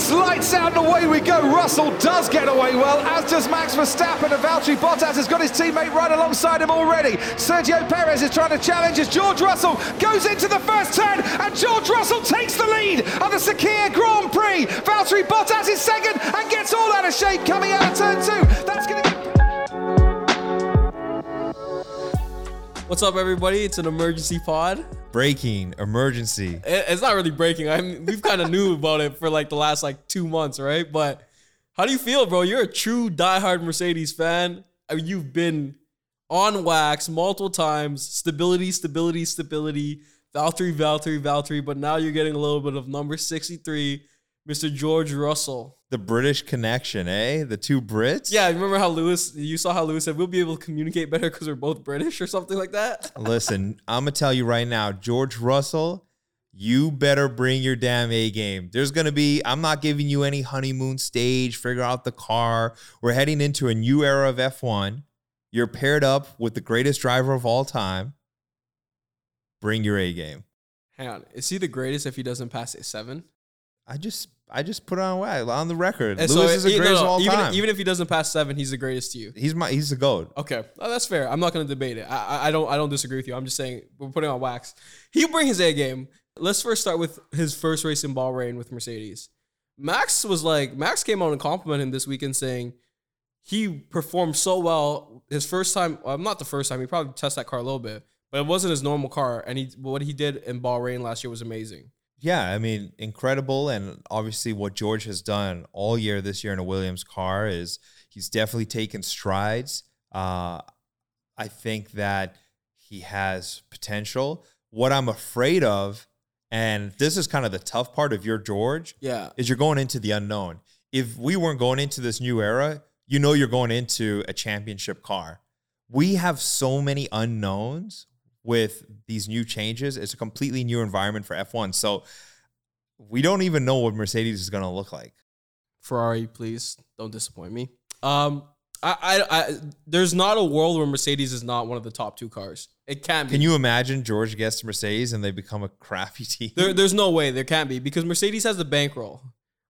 It's lights out and away we go. Russell does get away well, as does Max Verstappen. And Valtteri Bottas has got his teammate right alongside him already. Sergio Perez is trying to challenge as George Russell goes into the first turn, and George Russell takes the lead of the Sakhir Grand Prix. Valtteri Bottas is second and gets all out of shape coming out of turn two. That's going to What's up, everybody? It's an emergency pod. breaking emergency. It- It's not really breaking. I mean, we've kind of knew about it for like the last like two months, right? But how do you feel, bro? You're a true diehard Mercedes fan. I mean, you've been on wax multiple times. Stability, stability, stability. Valtteri, Valtteri, Valtteri. But now you're getting a little bit of number 63, Mr. George Russell. The British connection, eh? The two Brits. Yeah, remember how Lewis? You saw how Lewis said we'll be able to communicate better because we're both British or something like that. Listen, I'm gonna tell you right now, George Russell, you better bring your damn A game. There's gonna be. I'm not giving you any honeymoon stage. Figure out the car. We're heading into a new era of F1. You're paired up with the greatest driver of all time. Bring your A game. Hang on, is he the greatest if he doesn't pass a seven? I just, I just put it on wax on the record. And Lewis so, is the no, greatest no, of all even, time. Even if he doesn't pass seven, he's the greatest to you. he's my, he's the goat. Okay, oh, that's fair. I'm not going to debate it. I, I- don't. I don't disagree with you. I'm just saying we're putting on wax. He'll bring his A game. Let's first start with his first race in Bahrain with Mercedes. Max was like Max came out and complimented him this weekend, saying he performed so well. His first time, well, not the first time. He probably tested that car a little bit, but it wasn't his normal car. And he what he did in Bahrain last year was amazing. Yeah, I mean, incredible. And obviously, what George has done all year this year in a Williams car is he's definitely taken strides. Uh, I think that he has potential. What I'm afraid of, and this is kind of the tough part of your George, Yeah, is you're going into the unknown. If we weren't going into this new era, you know you're going into a championship car. We have so many unknowns with these new changes. It's a completely new environment for F1. So we don't even know what Mercedes is going to look like. Ferrari, please don't disappoint me. Um, I, I, I, there's not a world where Mercedes is not one of the top two cars. It can't be. Can you imagine George gets to Mercedes and they become a crappy team? There, there's no way there can't be because Mercedes has the bankroll.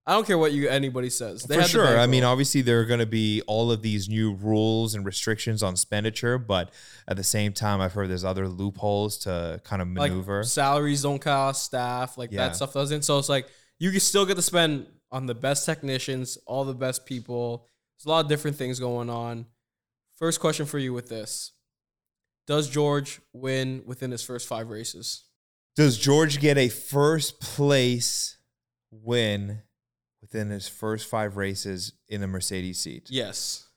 I don't care what you anybody says. They For sure. I mean, obviously, there are going to be all of these new rules and restrictions on expenditure, but at the same time, I've heard there's other loopholes to kind of like maneuver. salaries don't cost, staff like Yeah. that stuff doesn't. So it's like you can still get to spend on the best technicians, all the best people. There's a lot of different things going on. First question for you with this: Does George win within his first five races? Does George get a first place win within his first five races in the Mercedes seat? Yes.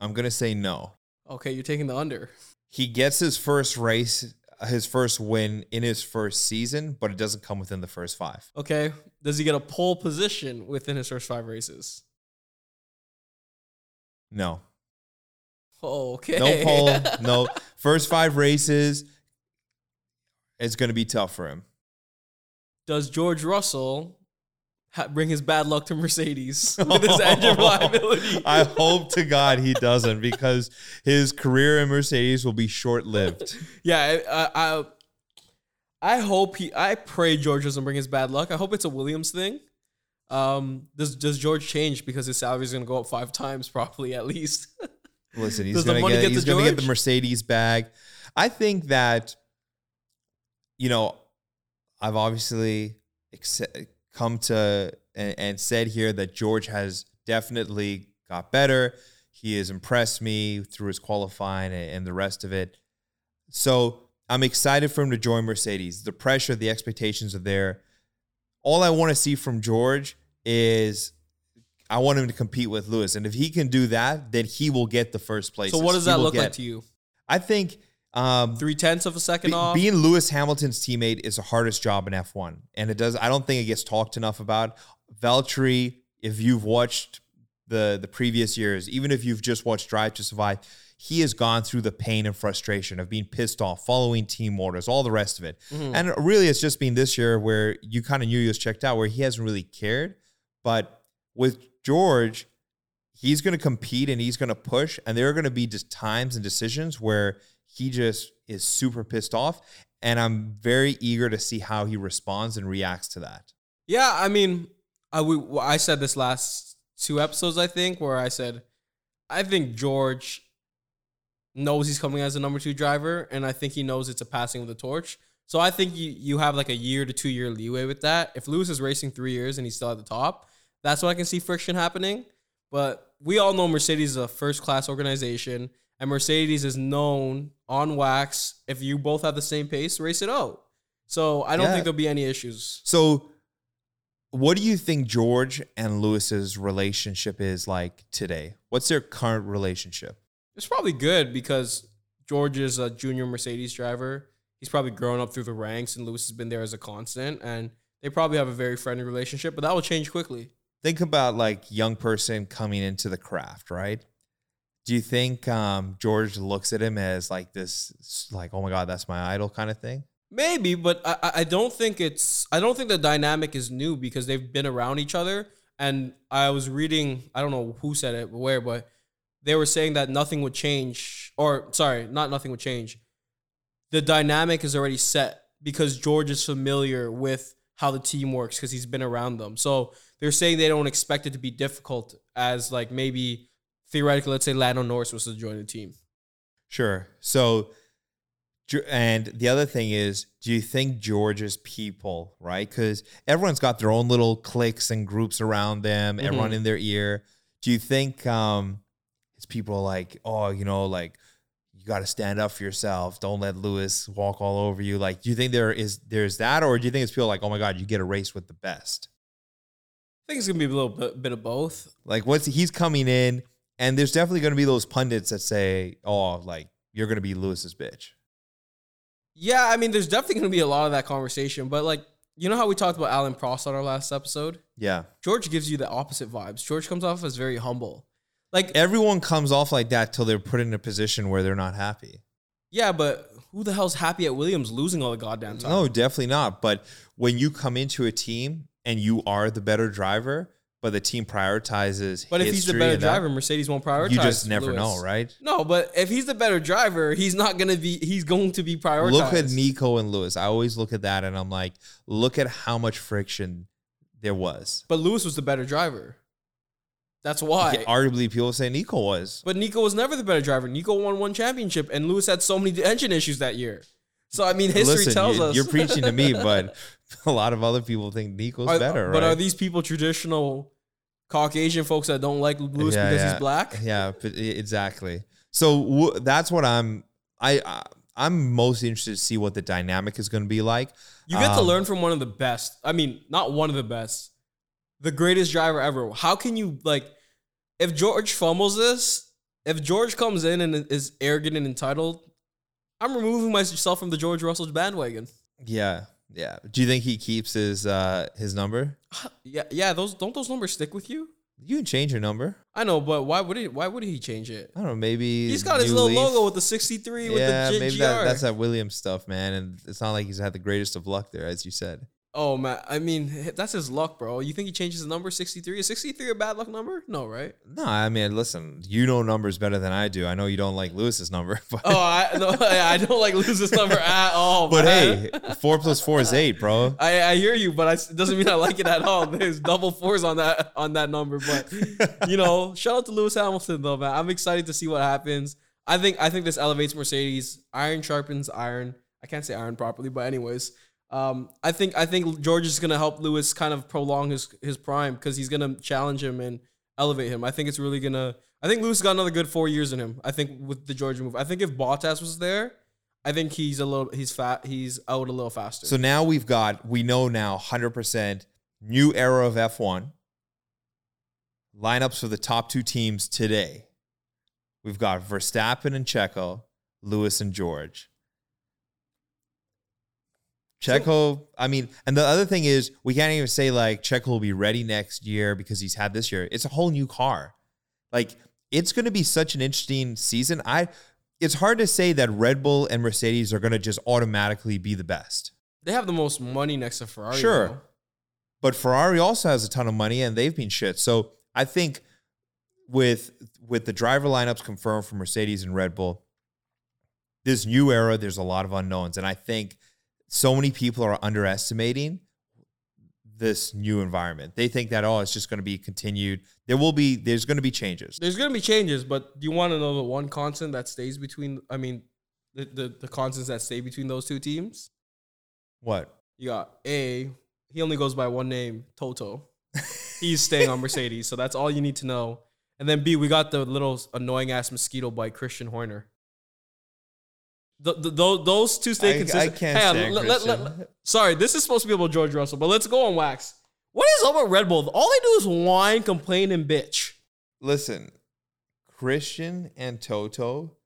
I'm going to say no. Okay, you're taking the under. He gets his first race, his first win in his first season, but it doesn't come within the first five. Okay. Does he get a pole position within his first five races? No. Oh, okay. No pole, no. First five races, it's going to be tough for him. Does George Russell ha- bring his bad luck to Mercedes with his engine reliability? I hope to God he doesn't because his career in Mercedes will be short lived. yeah, I, I, I hope he. I pray George doesn't bring his bad luck. I hope it's a Williams thing. Um, does does George change because his salary is going to go up five times, probably at least? Listen, he's gonna get, get he's gonna get the Mercedes bag. I think that, you know, I've obviously acce- come to and, and said here that George has definitely got better. He has impressed me through his qualifying and, and the rest of it. So I'm excited for him to join Mercedes. The pressure, the expectations are there. All I want to see from George is I want him to compete with Lewis. And if he can do that, then he will get the first place. so what does that look like to you? I think um, Three tenths of a second be- off. being Lewis Hamilton's teammate is the hardest job in F1. And it does, I don't think it gets talked enough about. Valtteri, if you've watched the, the previous years, even if you've just watched Drive to Survive, he has gone through the pain and frustration of being pissed off, following team orders, all the rest of it. Mm-hmm. And really, it's just been this year where you kind of knew he was checked out, where he hasn't really cared. But with George, he's going to compete and he's going to push. And there are going to be just times and decisions where he just is super pissed off. And I'm very eager to see how he responds and reacts to that. Yeah, I mean, I we, I said this last two episodes, I think, where I said I think George knows he's coming as a number two driver, and I think he knows it's a passing of the torch. So I think you you have like a year to two year leeway with that. If Lewis is racing three years and he's still at the top, that's when I can see friction happening. But we all know Mercedes is a first class organization, and Mercedes is known on wax. If you both have the same pace, race it out. So I don't Yeah. think there'll be any issues. So, what do you think George and Lewis's relationship is like today? What's their current relationship? It's probably good because George is a junior Mercedes driver. He's probably grown up through the ranks, and Lewis has been there as a constant. And they probably have a very friendly relationship, but that will change quickly. Think about like young person coming into the craft, right? Do you think um, George looks at him as like this, like, oh my god, that's my idol kind of thing? Maybe, but I, I- don't think it's. I don't think the dynamic is new because they've been around each other. And I was reading. I don't know who said it, where, but they were saying that nothing would change, or sorry, not nothing would change. The dynamic is already set because George is familiar with how the team works because he's been around them. So they're saying they don't expect it to be difficult as like maybe theoretically, let's say Lando Norris was to join the team. Sure. So, and the other thing is, do you think George's people, right? Because everyone's got their own little cliques and groups around them, everyone in their ear. Do you think um, his people are like, oh, you know, like you got to stand up for yourself. Don't let Lewis walk all over you. Like, do you think there is there's that, or do you think it's people like, oh my god, you get a race with the best? I think it's gonna be a little bit, bit of both. Like, what's he's coming in, and there's definitely going to be those pundits that say, oh, like you're going to be Lewis's bitch. Yeah, I mean, there's definitely going to be a lot of that conversation, but like, you know how we talked about Alain Prost on our last episode? Yeah. George gives you the opposite vibes. George comes off as very humble. Like, everyone comes off like that till they're put in a position where they're not happy. yeah, but who the hell's happy at Williams losing all the goddamn time? No, definitely not. But when you come into a team and you are the better driver, but the team prioritizes, but if he's the better driver, Mercedes won't prioritize. you just never Lewis. know, right? No, but if he's the better driver, he's not gonna be. He's going to be prioritized. Look at Nico and Lewis. I always look at that and I'm like, look at how much friction there was. But Lewis was the better driver. That's why. Yeah, arguably, people say Nico was. But Nico was never the better driver. Nico won one championship, and Lewis had so many engine issues that year. So I mean, history Listen, tells you, us you're preaching to me, but a lot of other people think Nico's Are- better, But right? are these people traditional Caucasian folks that don't like Lewis Yeah, because yeah. he's black? Yeah, exactly. So w- that's what I'm. I, I I'm most interested to see what the dynamic is going to be like. You get to Um, learn from one of the best. I mean, not one of the best, the greatest driver ever. How can you like, if George fumbles this, if George comes in and is arrogant and entitled, I'm removing myself from the George Russell bandwagon. Yeah, yeah. Do you think he keeps his uh his number? Yeah, yeah. Those don't those numbers stick with you? You can change your number. I know, but why would he? Why would he change it? I don't know. Maybe He's got his little leaf. logo with the 63 with Yeah, the G- maybe that, that's that Williams stuff, man. And it's not like he's had the greatest of luck there, as you said. Oh man, I mean that's his luck, bro. You think he changes the number 63? Is 63 a bad luck number? No, right? No, I mean, listen, you know numbers better than I do. I know you don't like Lewis's number, but Oh, I no, I don't like Lewis's number at all. but man. hey, four plus four is eight, bro. I, I hear you, but I, it doesn't mean I like it at all. There's double fours on that on that number, but you know, shout out to Lewis Hamilton though, man. I'm excited to see what happens. I think I think this elevates Mercedes. Iron sharpens iron. I can't say iron properly, but anyways, um, I think I think George is gonna help Lewis kind of prolong his his prime because he's gonna challenge him and elevate him. I think it's really gonna. I think Lewis got another good four years in him. I think with the Georgia move. I think if Bottas was there, I think he's a little he's fat. He's out a little faster. So now we've got, we know now 100% new era of F1 lineups for the top two teams today. We've got Verstappen and Checo, Lewis and George. Checo, I mean, and the other thing is, we can't even say like Checo will be ready next year because he's had this year. It's a whole new car. Like, it's going to be such an interesting season. I, it's hard to say that Red Bull and Mercedes are going to just automatically be the best. They have the most money next to Ferrari. Sure. though. But Ferrari also has a ton of money and they've been shit. So I think with with the driver lineups confirmed for Mercedes and Red Bull, this new era, there's a lot of unknowns. And I think so many people are underestimating this new environment. They think that oh, it's just going to be continued. There will be there's going to be changes. There's gonna be changes, but do you want to know the one constant that stays between? I mean, the the, the constants that stay between those two teams. What? You got a. He only goes by one name, Toto. He's staying on Mercedes, so that's all you need to know. And then B, we got the little annoying ass mosquito bite, Christian Horner. The, the, tho- those two stay I, consistent. I can't Hang on, stand let- let- let- Christian. sorry, this is supposed to be about George Russell, but let's go on wax. What is up with Red Bull? All they do is whine, complain, and bitch. Listen, Christian and Toto,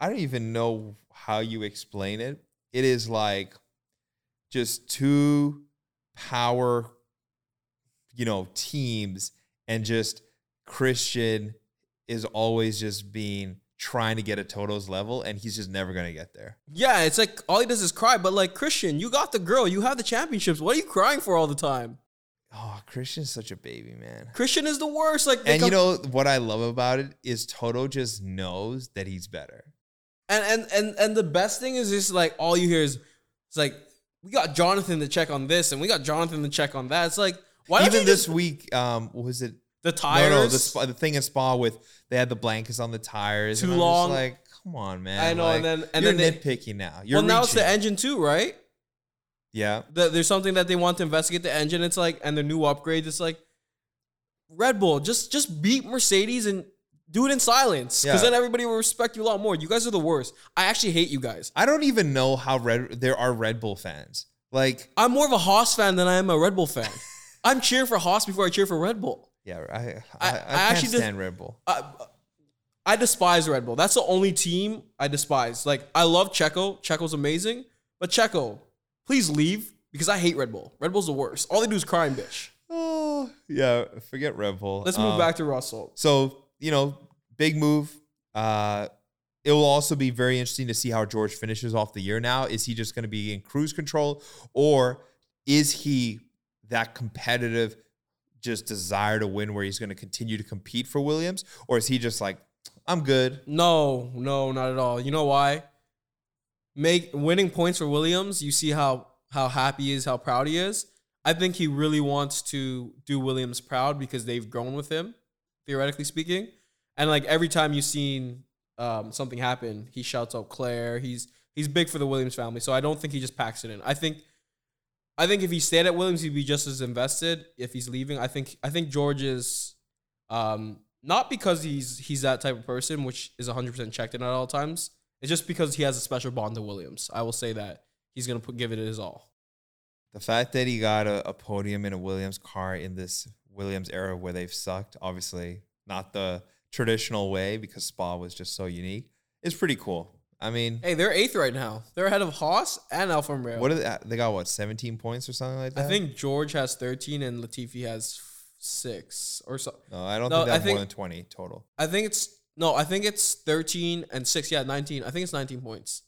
I don't even know how you explain it. It is like just two power, you know, teams, and just Christian is always just being trying to get at Toto's level, and he's just never gonna get there. Yeah, it's like all he does is cry. But like Christian, you got the girl, you have the championships. What are you crying for all the time? Oh, Christian's such a baby, man. Christian is the worst. Like, And you know what I love about it is Toto just knows that he's better. and and and and the best thing is just like all you hear is it's like we got Jonathan to check on this and we got Jonathan to check on that. It's like why Even this just- week, um, was it the tires? No, no, the, spa, the thing in Spa with they had the blankets on the tires. Too long. Like, come on, man. I know, Like, and then- and you're then they- now. You're well, now it's the engine too, right? Yeah, The, there's something that they want to investigate the engine. It's like and the new upgrades. It's like Red Bull just just beat Mercedes and do it in silence because Yeah. then everybody will respect you a lot more. You guys are the worst. I actually hate you guys. I don't even know how Red there are Red Bull fans. Like, I'm more of a Haas fan than I am a Red Bull fan. I'm cheering for Haas before I cheer for Red Bull. Yeah, I I, I, I can't actually stand Red Bull. I, I despise Red Bull. That's the only team I despise. Like I love Checo. Checo's amazing, but Checo, please leave because I hate Red Bull. Red Bull's the worst. All they do is cry and bitch. Oh, yeah. Forget Red Bull. Let's move Um, back to Russell. So you know, big move. Uh, it will also be very interesting to see how George finishes off the year. Now, is he just going to be in cruise control, or is he that competitive, just desire to win, where he's going to continue to compete for Williams, or is he just like, I'm good? No, no, not at all. You know why? Make winning points for Williams. You see how how happy he is, how proud he is. I think he really wants to do Williams proud because they've grown with him, theoretically speaking. And like every time you've seen um, something happen, he shouts out Claire. He's he's big for the Williams family. So I don't think he just packs it in. I think I think if he stayed at Williams, he'd be just as invested. If he's leaving, I think I think George is um, not because he's he's that type of person, which is 100% checked in at all times. It's just because he has a special bond to Williams. I will say that he's gonna put, give it his all. The fact that he got a, a podium in a Williams car in this Williams era where they've sucked, obviously not the traditional way because Spa was just so unique, is pretty cool. I mean, Hey, they're eighth right now. They're ahead of Haas and Alfa Romeo. what are they, they got? What seventeen points or something like that. I think George has 13 and Latifi has six or so. No, I don't No, think that's more than twenty total. I think it's no, I think it's 13 and six. Yeah, 19. I think it's 19 points.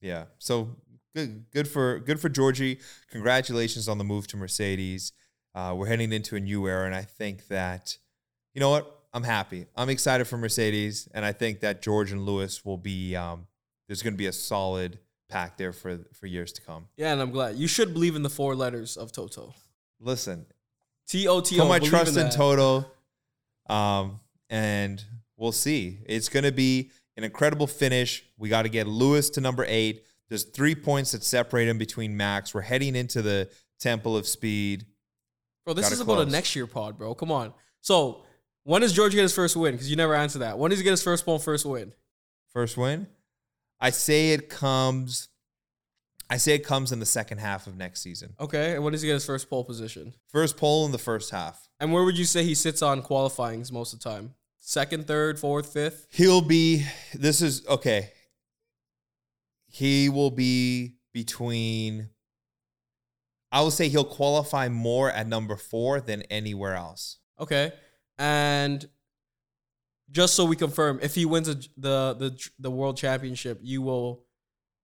Yeah. So good, good for good for Georgie. Congratulations on the move to Mercedes. Uh, we're heading into a new era, and I think that you know what? I'm happy. I'm excited for Mercedes, and I think that George and Lewis will be. Um, there's going to be a solid pack there for for years to come. Yeah, and I'm glad. You should believe in the four letters of Toto. Listen, T O T O. put my trust in that. Toto, um, and we'll see. It's going to be an incredible finish. We got to get Lewis to number eight. There's three points that separate him between Max. We're heading into the Temple of Speed. Bro, this Gotta is about a next year pod, bro. Come on. So, when does George get his first win? Because you never answer that. When does he get his first pole, first win? First win. I say it comes. I say it comes in the second half of next season. Okay. And when does he get his first pole position? First pole in the first half. And where would you say he sits on qualifyings most of the time? Second, third, fourth, fifth? He'll be. This is okay. He will be between. I will say he'll qualify more at number four than anywhere else. Okay. And just so we confirm, if he wins a, the the the world championship, you will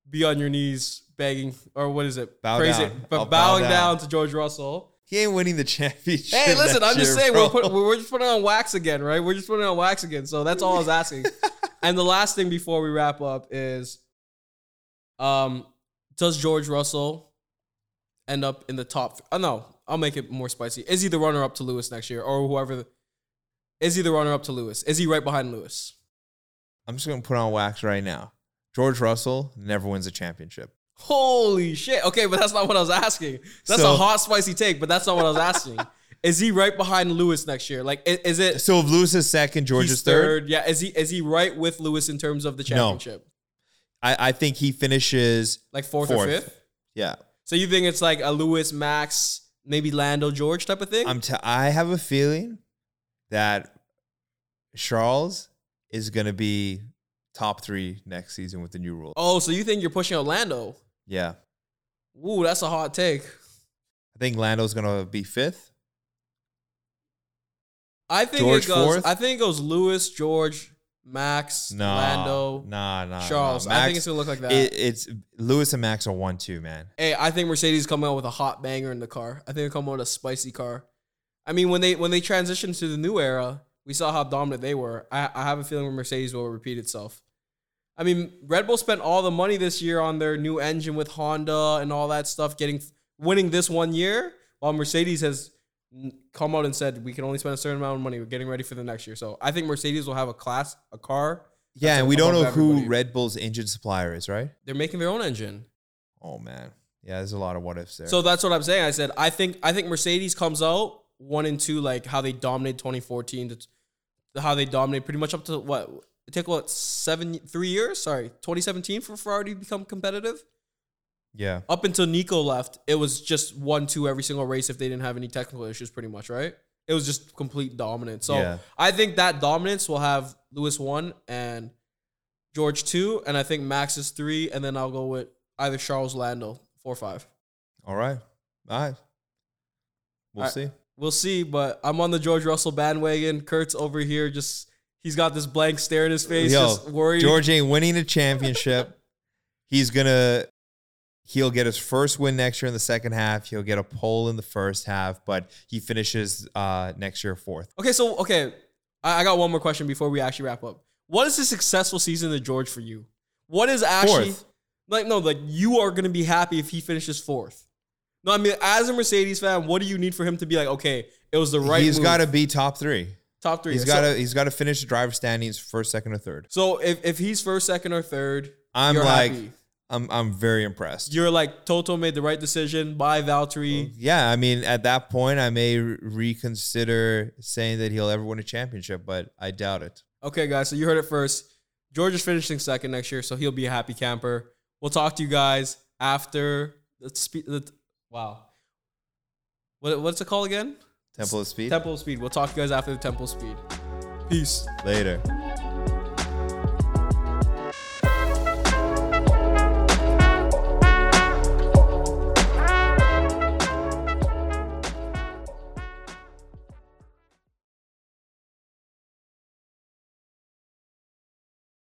be on your knees begging, or what is it? Bow Praise down. it, but I'll bow bowing down. down. to George Russell. He ain't winning the championship. Hey, listen, I'm just saying bro. we're put, we're just putting on wax again, right? We're just putting on wax again. So that's all I was asking. and the last thing before we wrap up is, um, does George Russell end up in the top? Oh no, I'll make it more spicy. Is he the runner up to Lewis next year, or whoever? The, is he the runner up to Lewis? Is he right behind Lewis? I'm just gonna put on wax right now. George Russell never wins a championship. Holy shit! Okay, but that's not what I was asking. That's So- a hot, spicy take, but that's not what I was asking. is he right behind Lewis next year? Like, i- is it? So if Lewis is second, George is third. Yeah. Is he? Is he right with Lewis in terms of the championship? I, I think he finishes Like fourth, or fifth? yeah. So you think it's like a Lewis, Max, maybe Lando, George type of thing? I'm t- I have a feeling that Charles is gonna be top three next season with the new rule. oh, so you think you're pushing Orlando? Yeah. Ooh, that's a hot take. I think Lando's gonna be fifth. I think George it goes. fourth? I think it goes Lewis, George, Max, Lando, nah, nah, Charles. nah. I think it's gonna look like that. It, it's Lewis and Max are one two man. hey, I think Mercedes coming out with a hot banger in the car. I think they're coming out with a spicy car. I mean, when they when they transitioned to the new era, we saw how dominant they were. I, I have a feeling Mercedes will repeat itself. I mean, Red Bull spent all the money this year on their new engine with Honda and all that stuff, getting winning this one year, while Mercedes has come out and said we can only spend a certain amount of money. We're getting ready for the next year. So I think Mercedes will have a class, a car. Yeah, and we don't know who. Red Bull's engine supplier is, right? They're making their own engine. Oh man, yeah, there's a lot of what ifs there. So that's what I'm saying. I said I think I think Mercedes comes out one and two like how they dominated 2014 to how they dominate pretty much up to what it took what seven three years sorry 2017 for Ferrari to become competitive. yeah, Up until Nico left, it was just one two every single race if they didn't have any technical issues. Pretty much right. It was just complete dominance. So Yeah. I think that dominance will have Lewis one and George two, and I think Max is three, and then I'll go with either Charles Lando four five. all right, all right. We'll All right. We'll see, but I'm on the George Russell bandwagon. Kurt's over here, just he's got this blank stare in his face, Yo, just worried. George ain't winning a championship. He's gonna he'll get his first win next year in the second half. He'll get a pole in the first half, but he finishes uh next year fourth. Okay, so okay, I, I got one more question before we actually wrap up. What is a successful season to George for you? What is actually Fourth. like no, like you are gonna be happy if he finishes fourth. No, I mean as a Mercedes fan, what do you need for him to be like? Okay, it was the right. He's got to be top three. top three. He's So- got to he's got to finish the driver standings first, second, or third. So if, if he's first, second, or third, I'm like happy. I'm I'm very impressed. you're like Toto made the right decision. Bye Valtteri. yeah, I mean, at that point, I may reconsider saying that he'll ever win a championship, but I doubt it. Okay, guys, so you heard it first. George is finishing second next year, so he'll be a happy camper. We'll talk to you guys after the speed. The, wow, what, what's it called again? Temple of Speed. Temple of Speed. We'll talk to you guys after the Temple of Speed. Peace. Later.